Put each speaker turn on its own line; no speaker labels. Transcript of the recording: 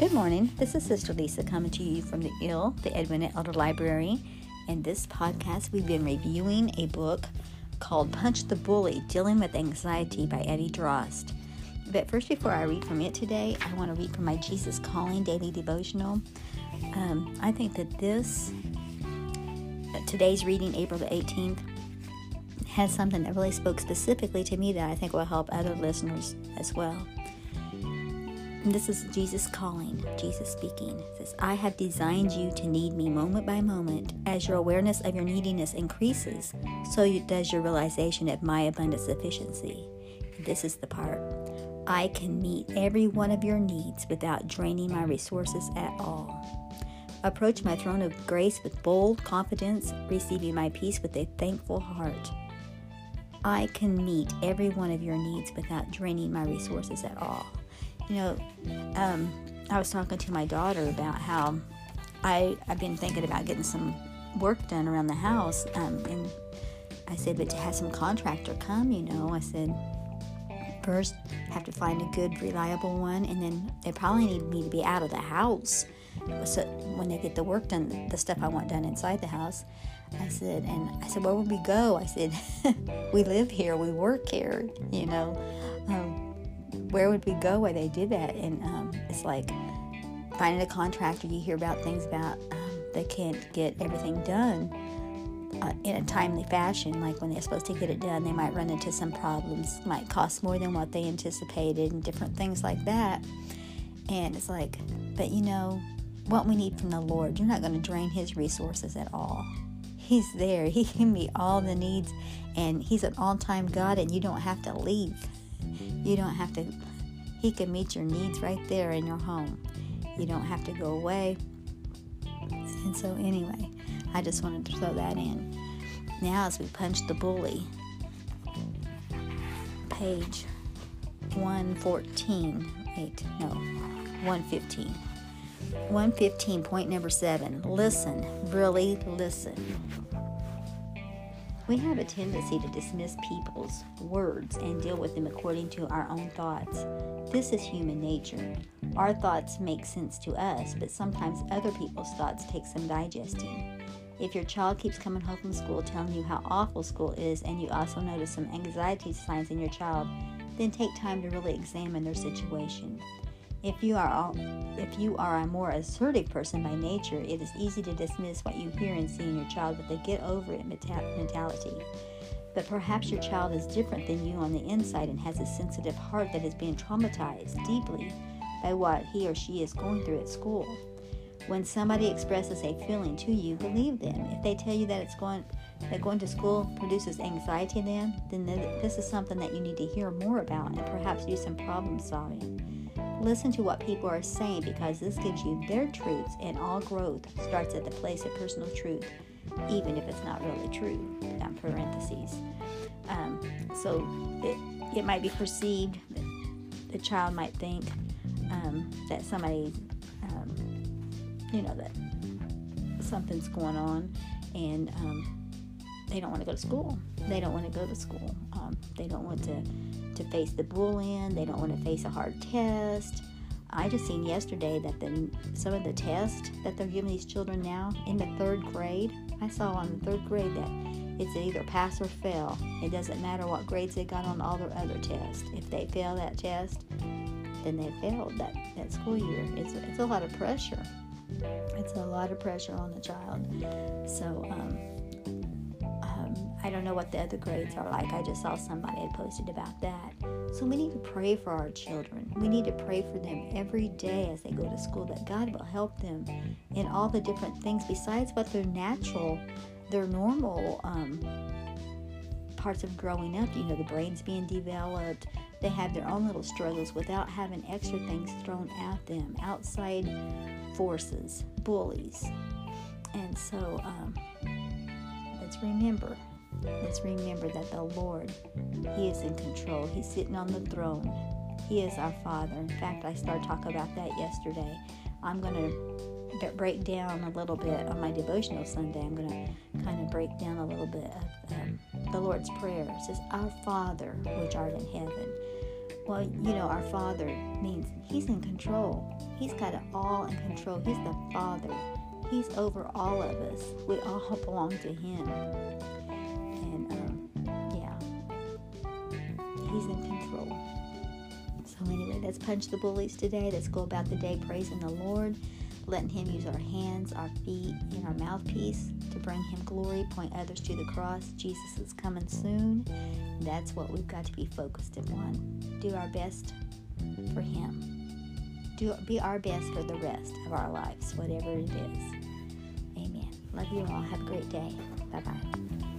Good morning. This is Sister Lisa coming to you from the IL, the Edwina Elder Library. In this podcast, we've been reviewing a book called Punch the Bully Dealing with Anxiety by Evie Drost. But first, before I read from it today, I want to read from my Jesus Calling daily devotional. Um, I think that this, today's reading, April the 18th, has something that really spoke specifically to me that I think will help other listeners as well. And this is Jesus calling, Jesus speaking. It says, I have designed you to need me moment by moment. As your awareness of your neediness increases, so does your realization of my abundant sufficiency. This is the part. I can meet every one of your needs without draining my resources at all. Approach my throne of grace with bold confidence, receiving my peace with a thankful heart. I can meet every one of your needs without draining my resources at all you know, um, I was talking to my daughter about how I I've been thinking about getting some work done around the house, um, and I said, but to have some contractor come, you know, I said, first have to find a good, reliable one, and then they probably need me to be out of the house. So when they get the work done, the stuff I want done inside the house, I said, and I said, where would we go? I said, we live here, we work here, you know. Where would we go where they did that? And um, it's like finding a contractor. You hear about things about um, they can't get everything done uh, in a timely fashion. Like when they're supposed to get it done, they might run into some problems. Might cost more than what they anticipated, and different things like that. And it's like, but you know, what we need from the Lord, you're not going to drain His resources at all. He's there. He can meet all the needs, and He's an all-time God, and you don't have to leave. You don't have to, He can meet your needs right there in your home. You don't have to go away. And so, anyway, I just wanted to throw that in. Now, as we punch the bully, page 114, wait, no, 115. 115, point number seven. Listen, really listen. We have a tendency to dismiss people's words and deal with them according to our own thoughts. This is human nature. Our thoughts make sense to us, but sometimes other people's thoughts take some digesting. If your child keeps coming home from school telling you how awful school is, and you also notice some anxiety signs in your child, then take time to really examine their situation. If you are if you are a more assertive person by nature, it is easy to dismiss what you hear and see in your child with a get over it mentality. But perhaps your child is different than you on the inside and has a sensitive heart that is being traumatized deeply by what he or she is going through at school. When somebody expresses a feeling to you, believe them. If they tell you that it's going that going to school produces anxiety in them, then this is something that you need to hear more about and perhaps do some problem solving. Listen to what people are saying because this gives you their truths, and all growth starts at the place of personal truth, even if it's not really true. Parentheses. Um, so it, it might be perceived that the child might think um, that somebody, um, you know, that something's going on, and um, they don't want to go to school. They don't want to go to school. Um, they don't want to to face the bullying. They don't want to face a hard test. I just seen yesterday that the some of the tests that they're giving these children now in the third grade. I saw on the third grade that it's either pass or fail. It doesn't matter what grades they got on all their other tests. If they fail that test, then they failed that, that school year. It's, it's a lot of pressure. It's a lot of pressure on the child. So, I don't know what the other grades are like. I just saw somebody had posted about that. So we need to pray for our children. We need to pray for them every day as they go to school that God will help them in all the different things besides what their natural, their normal um, parts of growing up. You know, the brain's being developed. They have their own little struggles without having extra things thrown at them, outside forces, bullies. And so um, let's remember Let's remember that the Lord, He is in control. He's sitting on the throne. He is our Father. In fact, I started talking about that yesterday. I'm going to break down a little bit on my devotional Sunday. I'm going to kind of break down a little bit of um, the Lord's Prayer. It says, Our Father, which art in heaven. Well, you know, our Father means He's in control. He's got it all in control. He's the Father. He's over all of us. We all belong to Him. And um, yeah, He's in control. So anyway, let's punch the bullies today. Let's go about the day praising the Lord, letting Him use our hands, our feet, and our mouthpiece to bring Him glory, point others to the cross. Jesus is coming soon. That's what we've got to be focused on. Do our best for Him. Do be our best for the rest of our lives, whatever it is. Amen. Love you all. Have a great day. Bye bye.